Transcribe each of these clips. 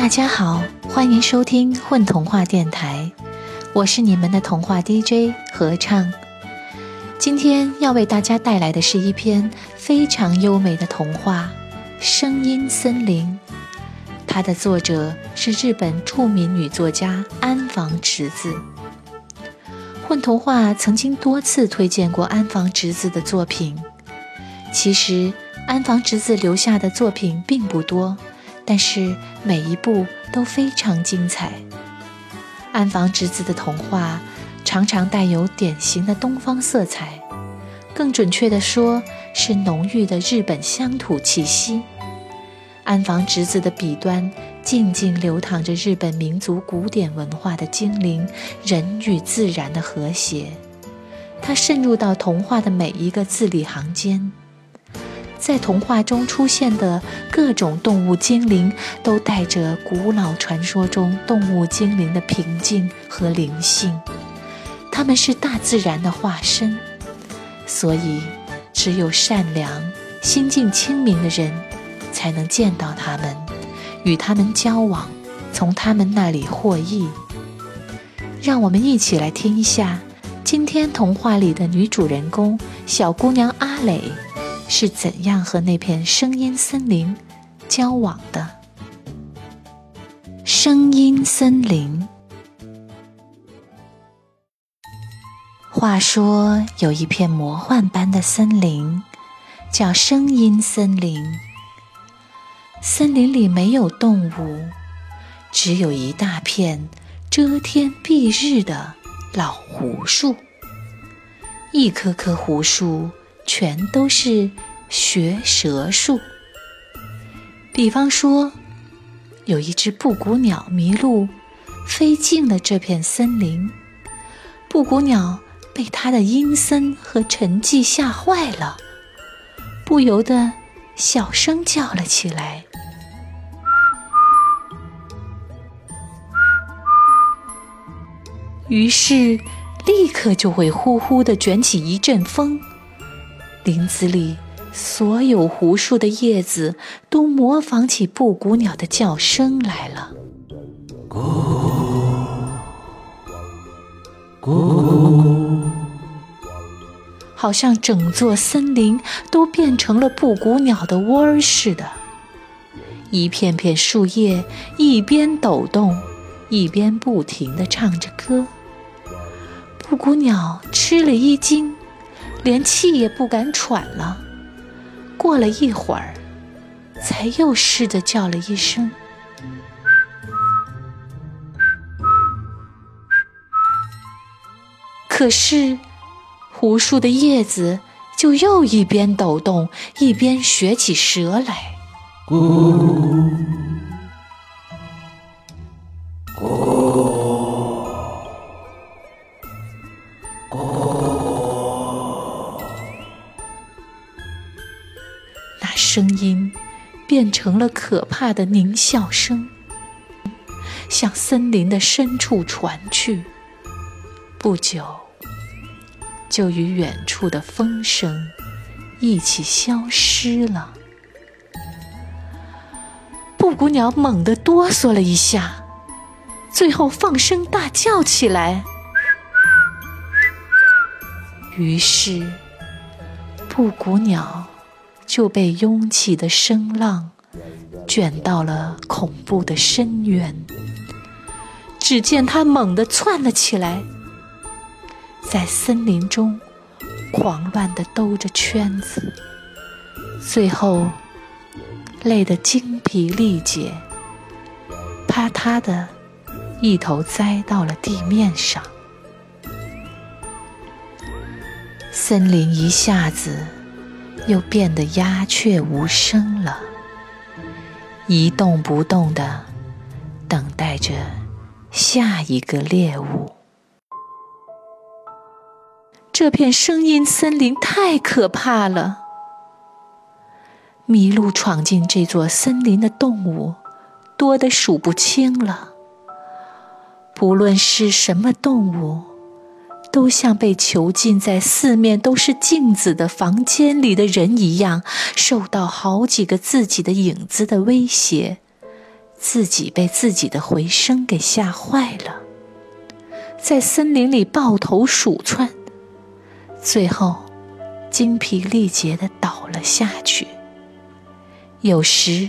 大家好，欢迎收听混童话电台，我是你们的童话 DJ 合唱。今天要为大家带来的是一篇非常优美的童话《声音森林》，它的作者是日本著名女作家安房直子。混童话曾经多次推荐过安房直子的作品，其实安房直子留下的作品并不多。但是每一部都非常精彩。安房直子的童话常常带有典型的东方色彩，更准确地说是浓郁的日本乡土气息。安房直子的笔端静静流淌着日本民族古典文化的精灵，人与自然的和谐。它渗入到童话的每一个字里行间。在童话中出现的各种动物精灵，都带着古老传说中动物精灵的平静和灵性。它们是大自然的化身，所以只有善良、心境清明的人，才能见到它们，与它们交往，从它们那里获益。让我们一起来听一下，今天童话里的女主人公小姑娘阿蕾。是怎样和那片声音森林交往的？声音森林。话说有一片魔幻般的森林，叫声音森林。森林里没有动物，只有一大片遮天蔽日的老胡树，一棵棵胡树。全都是学蛇术。比方说，有一只布谷鸟迷路，飞进了这片森林。布谷鸟被它的阴森和沉寂吓坏了，不由得小声叫了起来。于是，立刻就会呼呼地卷起一阵风。林子里所有胡树的叶子都模仿起布谷鸟的叫声来了，咕咕，好像整座森林都变成了布谷鸟的窝儿似的。一片片树叶一边抖动，一边不停地唱着歌。布谷鸟吃了一惊。连气也不敢喘了。过了一会儿，才又试着叫了一声。可是，胡树的叶子就又一边抖动，一边学起蛇来。咕咕。声音变成了可怕的狞笑声，向森林的深处传去。不久，就与远处的风声一起消失了。布谷鸟猛地哆嗦了一下，最后放声大叫起来。于是，布谷鸟。就被涌起的声浪卷到了恐怖的深渊。只见他猛地窜了起来，在森林中狂乱地兜着圈子，最后累得精疲力竭，啪嗒的一头栽到了地面上。森林一下子。又变得鸦雀无声了，一动不动的等待着下一个猎物。这片声音森林太可怕了，迷路闯进这座森林的动物多得数不清了。不论是什么动物。都像被囚禁在四面都是镜子的房间里的人一样，受到好几个自己的影子的威胁，自己被自己的回声给吓坏了，在森林里抱头鼠窜，最后精疲力竭地倒了下去。有时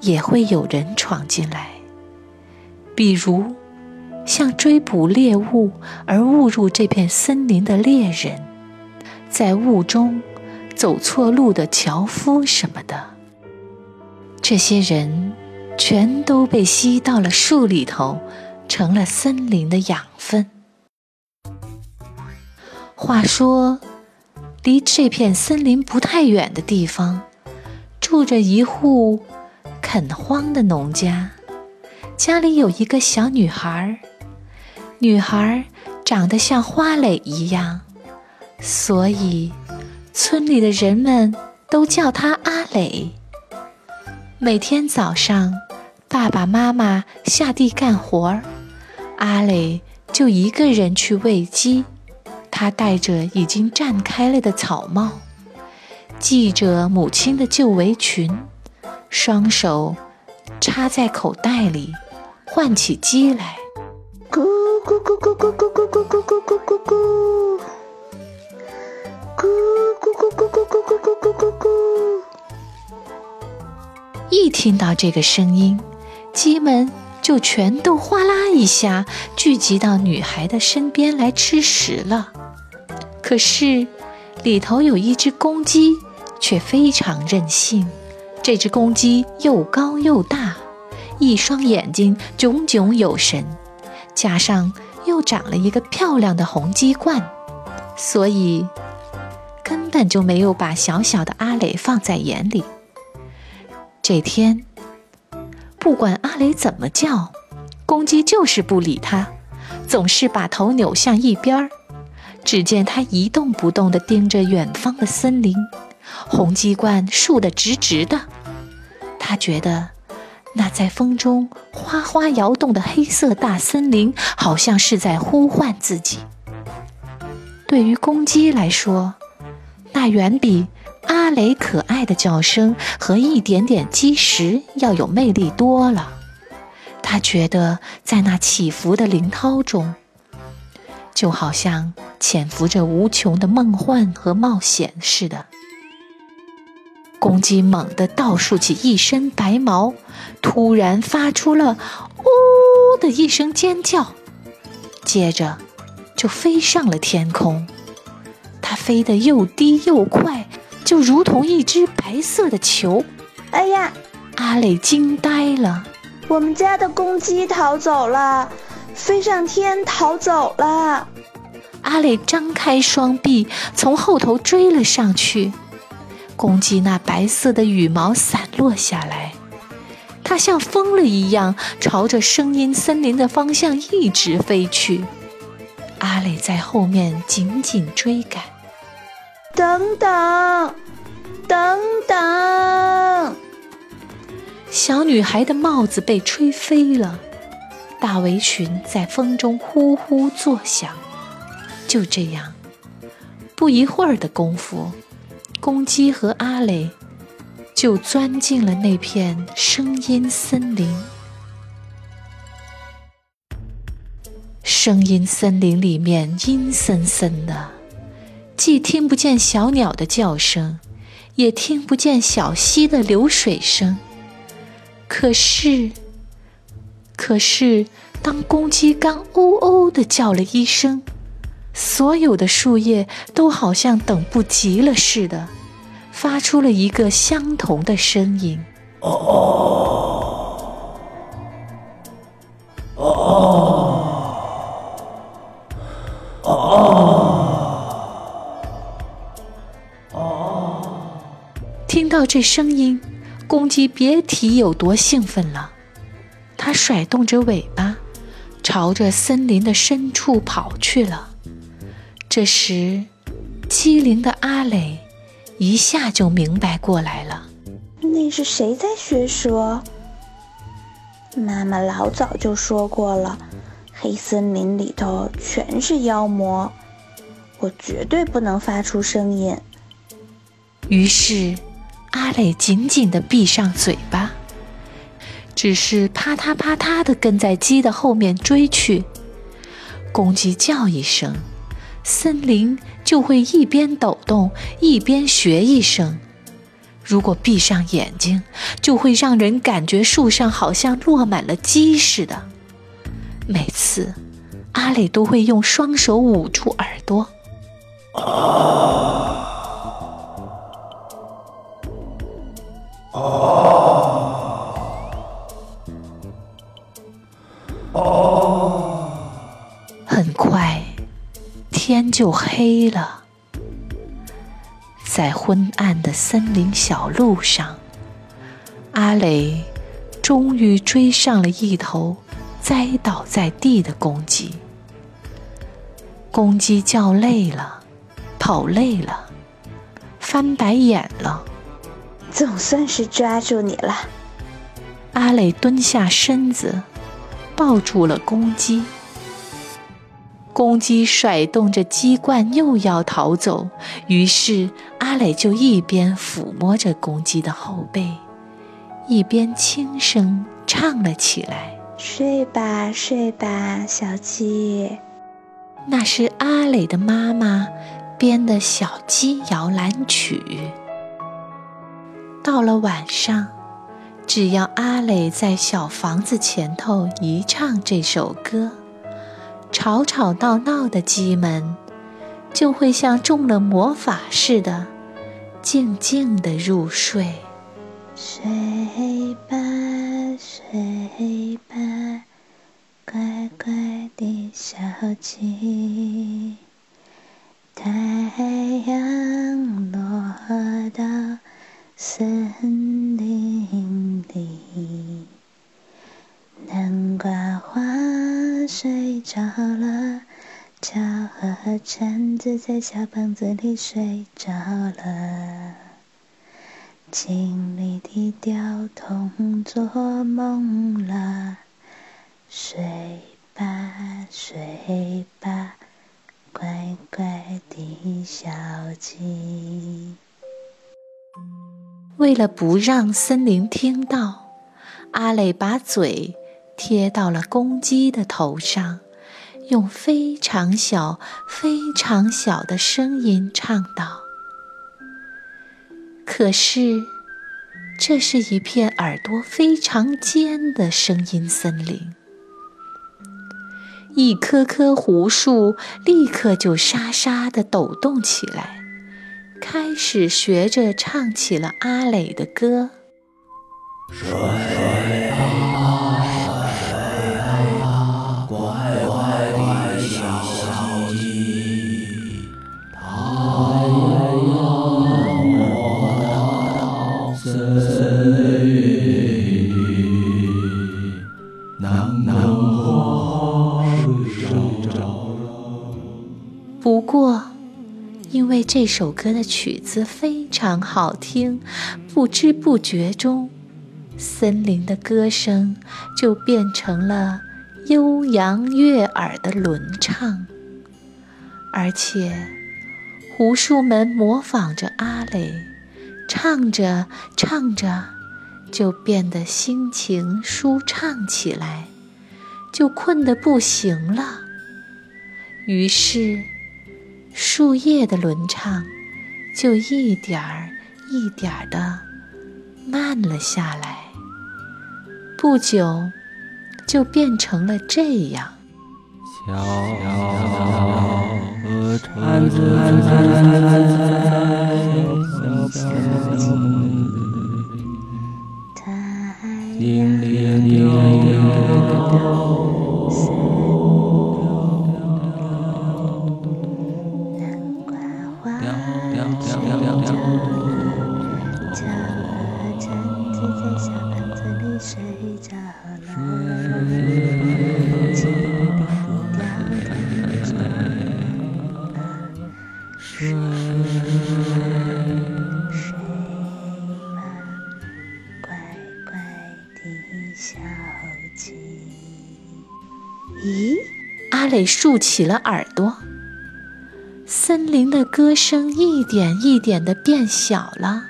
也会有人闯进来，比如像追捕猎物而误入这片森林的猎人，在雾中走错路的樵夫什么的。这些人。全都被吸到了树里头，成了森林的养分。话说，离这片森林不太远的地方，住着一户垦荒的农家，家里有一个小女孩，女孩长得像花蕾一样，所以村里的人们都叫她阿蕾。每天早上。爸爸妈妈下地干活儿，阿磊就一个人去喂鸡。他戴着已经绽开了的草帽，系着母亲的旧围裙，双手插在口袋里，唤起鸡来。咕咕咕咕咕咕咕咕咕咕咕咕咕咕，咕咕咕咕咕咕咕咕咕咕。一听到这个声音。鸡们就全都哗啦一下聚集到女孩的身边来吃食了。可是，里头有一只公鸡，却非常任性。这只公鸡又高又大，一双眼睛炯炯有神，加上又长了一个漂亮的红鸡冠，所以根本就没有把小小的阿磊放在眼里。这天。不管阿雷怎么叫，公鸡就是不理他，总是把头扭向一边儿。只见他一动不动地盯着远方的森林，红鸡冠竖得直直的。他觉得那在风中哗哗摇动的黑色大森林，好像是在呼唤自己。对于公鸡来说，那远比……阿雷可爱的叫声和一点点积石要有魅力多了。他觉得在那起伏的林涛中，就好像潜伏着无穷的梦幻和冒险似的。公鸡猛地倒竖起一身白毛，突然发出了“呜”的一声尖叫，接着就飞上了天空。它飞得又低又快。就如同一只白色的球，哎呀！阿磊惊呆了。我们家的公鸡逃走了，飞上天逃走了。阿磊张开双臂，从后头追了上去。公鸡那白色的羽毛散落下来，它像疯了一样，朝着声音森林的方向一直飞去。阿磊在后面紧紧追赶。等等，等等！小女孩的帽子被吹飞了，大围裙在风中呼呼作响。就这样，不一会儿的功夫，公鸡和阿磊就钻进了那片声音森林。声音森林里面阴森森的。既听不见小鸟的叫声，也听不见小溪的流水声。可是，可是，当公鸡刚“喔喔”的叫了一声，所有的树叶都好像等不及了似的，发出了一个相同的声音：“哦哦，哦哦，哦哦。”听到这声音，公鸡别提有多兴奋了。它甩动着尾巴，朝着森林的深处跑去了。这时，机灵的阿磊一下就明白过来了：那是谁在学蛇？妈妈老早就说过了，黑森林里头全是妖魔，我绝对不能发出声音。于是。阿磊紧紧地闭上嘴巴，只是啪嗒啪嗒地跟在鸡的后面追去。公鸡叫一声，森林就会一边抖动一边学一声。如果闭上眼睛，就会让人感觉树上好像落满了鸡似的。每次，阿磊都会用双手捂住耳朵。天就黑了。在昏暗的森林小路上，阿磊终于追上了一头栽倒在地的公鸡。公鸡叫累了，跑累了，翻白眼了。总算是抓住你了。阿磊蹲下身子，抱住了公鸡。公鸡甩动着鸡冠，又要逃走。于是阿磊就一边抚摸着公鸡的后背，一边轻声唱了起来：“睡吧，睡吧，小鸡。”那是阿磊的妈妈编的小鸡摇篮曲。到了晚上，只要阿磊在小房子前头一唱这首歌。吵吵闹闹的鸡们，就会像中了魔法似的，静静的入睡。睡吧，睡吧，乖乖的小鸡。太阳落到森林里，南瓜花。睡着了，巧和橙子在小房子里睡着了。经理的吊桶做梦了，睡吧睡吧，乖乖的小鸡。为了不让森林听到，阿磊把嘴。贴到了公鸡的头上，用非常小、非常小的声音唱道：“可是，这是一片耳朵非常尖的声音森林。一棵棵胡树立刻就沙沙地抖动起来，开始学着唱起了阿磊的歌。”这首歌的曲子非常好听，不知不觉中，森林的歌声就变成了悠扬悦耳的轮唱，而且胡树们模仿着阿磊，唱着唱着，就变得心情舒畅起来，就困得不行了，于是。树叶的轮唱，就一点儿一点儿的慢了下来。不久，就变成了这样。小河船子在小咦？阿磊竖起了耳朵，森林的歌声一点一点的变小了，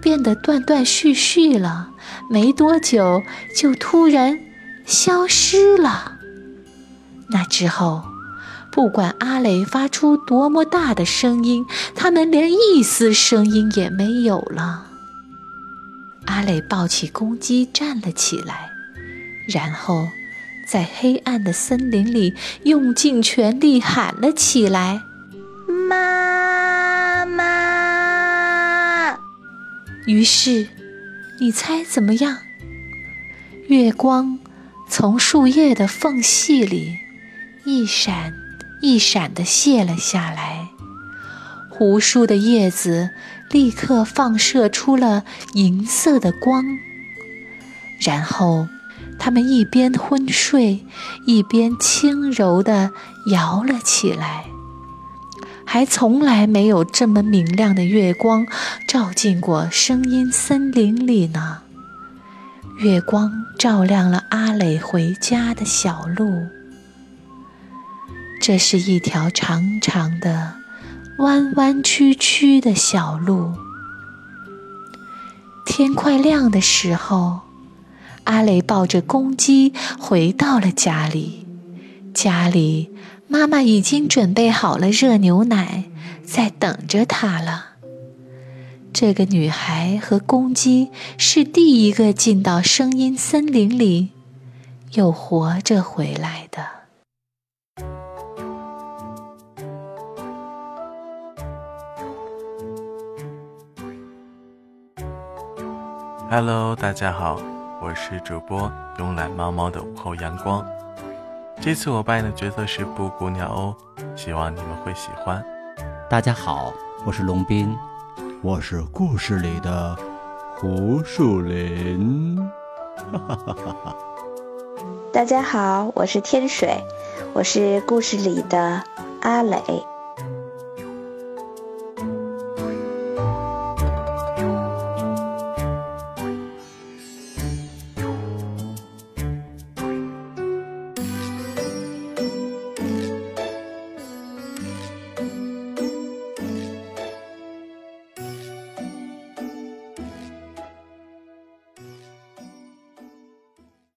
变得断断续续了，没多久就突然消失了。那之后，不管阿磊发出多么大的声音，他们连一丝声音也没有了。阿磊抱起公鸡站了起来，然后在黑暗的森林里用尽全力喊了起来：“妈妈！”于是，你猜怎么样？月光从树叶的缝隙里一闪一闪地泻了下来，胡树的叶子。立刻放射出了银色的光，然后他们一边昏睡，一边轻柔地摇了起来。还从来没有这么明亮的月光照进过声音森林里呢。月光照亮了阿磊回家的小路，这是一条长长的。弯弯曲曲的小路。天快亮的时候，阿磊抱着公鸡回到了家里。家里，妈妈已经准备好了热牛奶，在等着他了。这个女孩和公鸡是第一个进到声音森林里，又活着回来的。Hello，大家好，我是主播慵懒猫猫的午后阳光。这次我扮演的角色是布谷鸟哦，希望你们会喜欢。大家好，我是龙斌，我是故事里的胡树林。哈哈哈哈哈。大家好，我是天水，我是故事里的阿磊。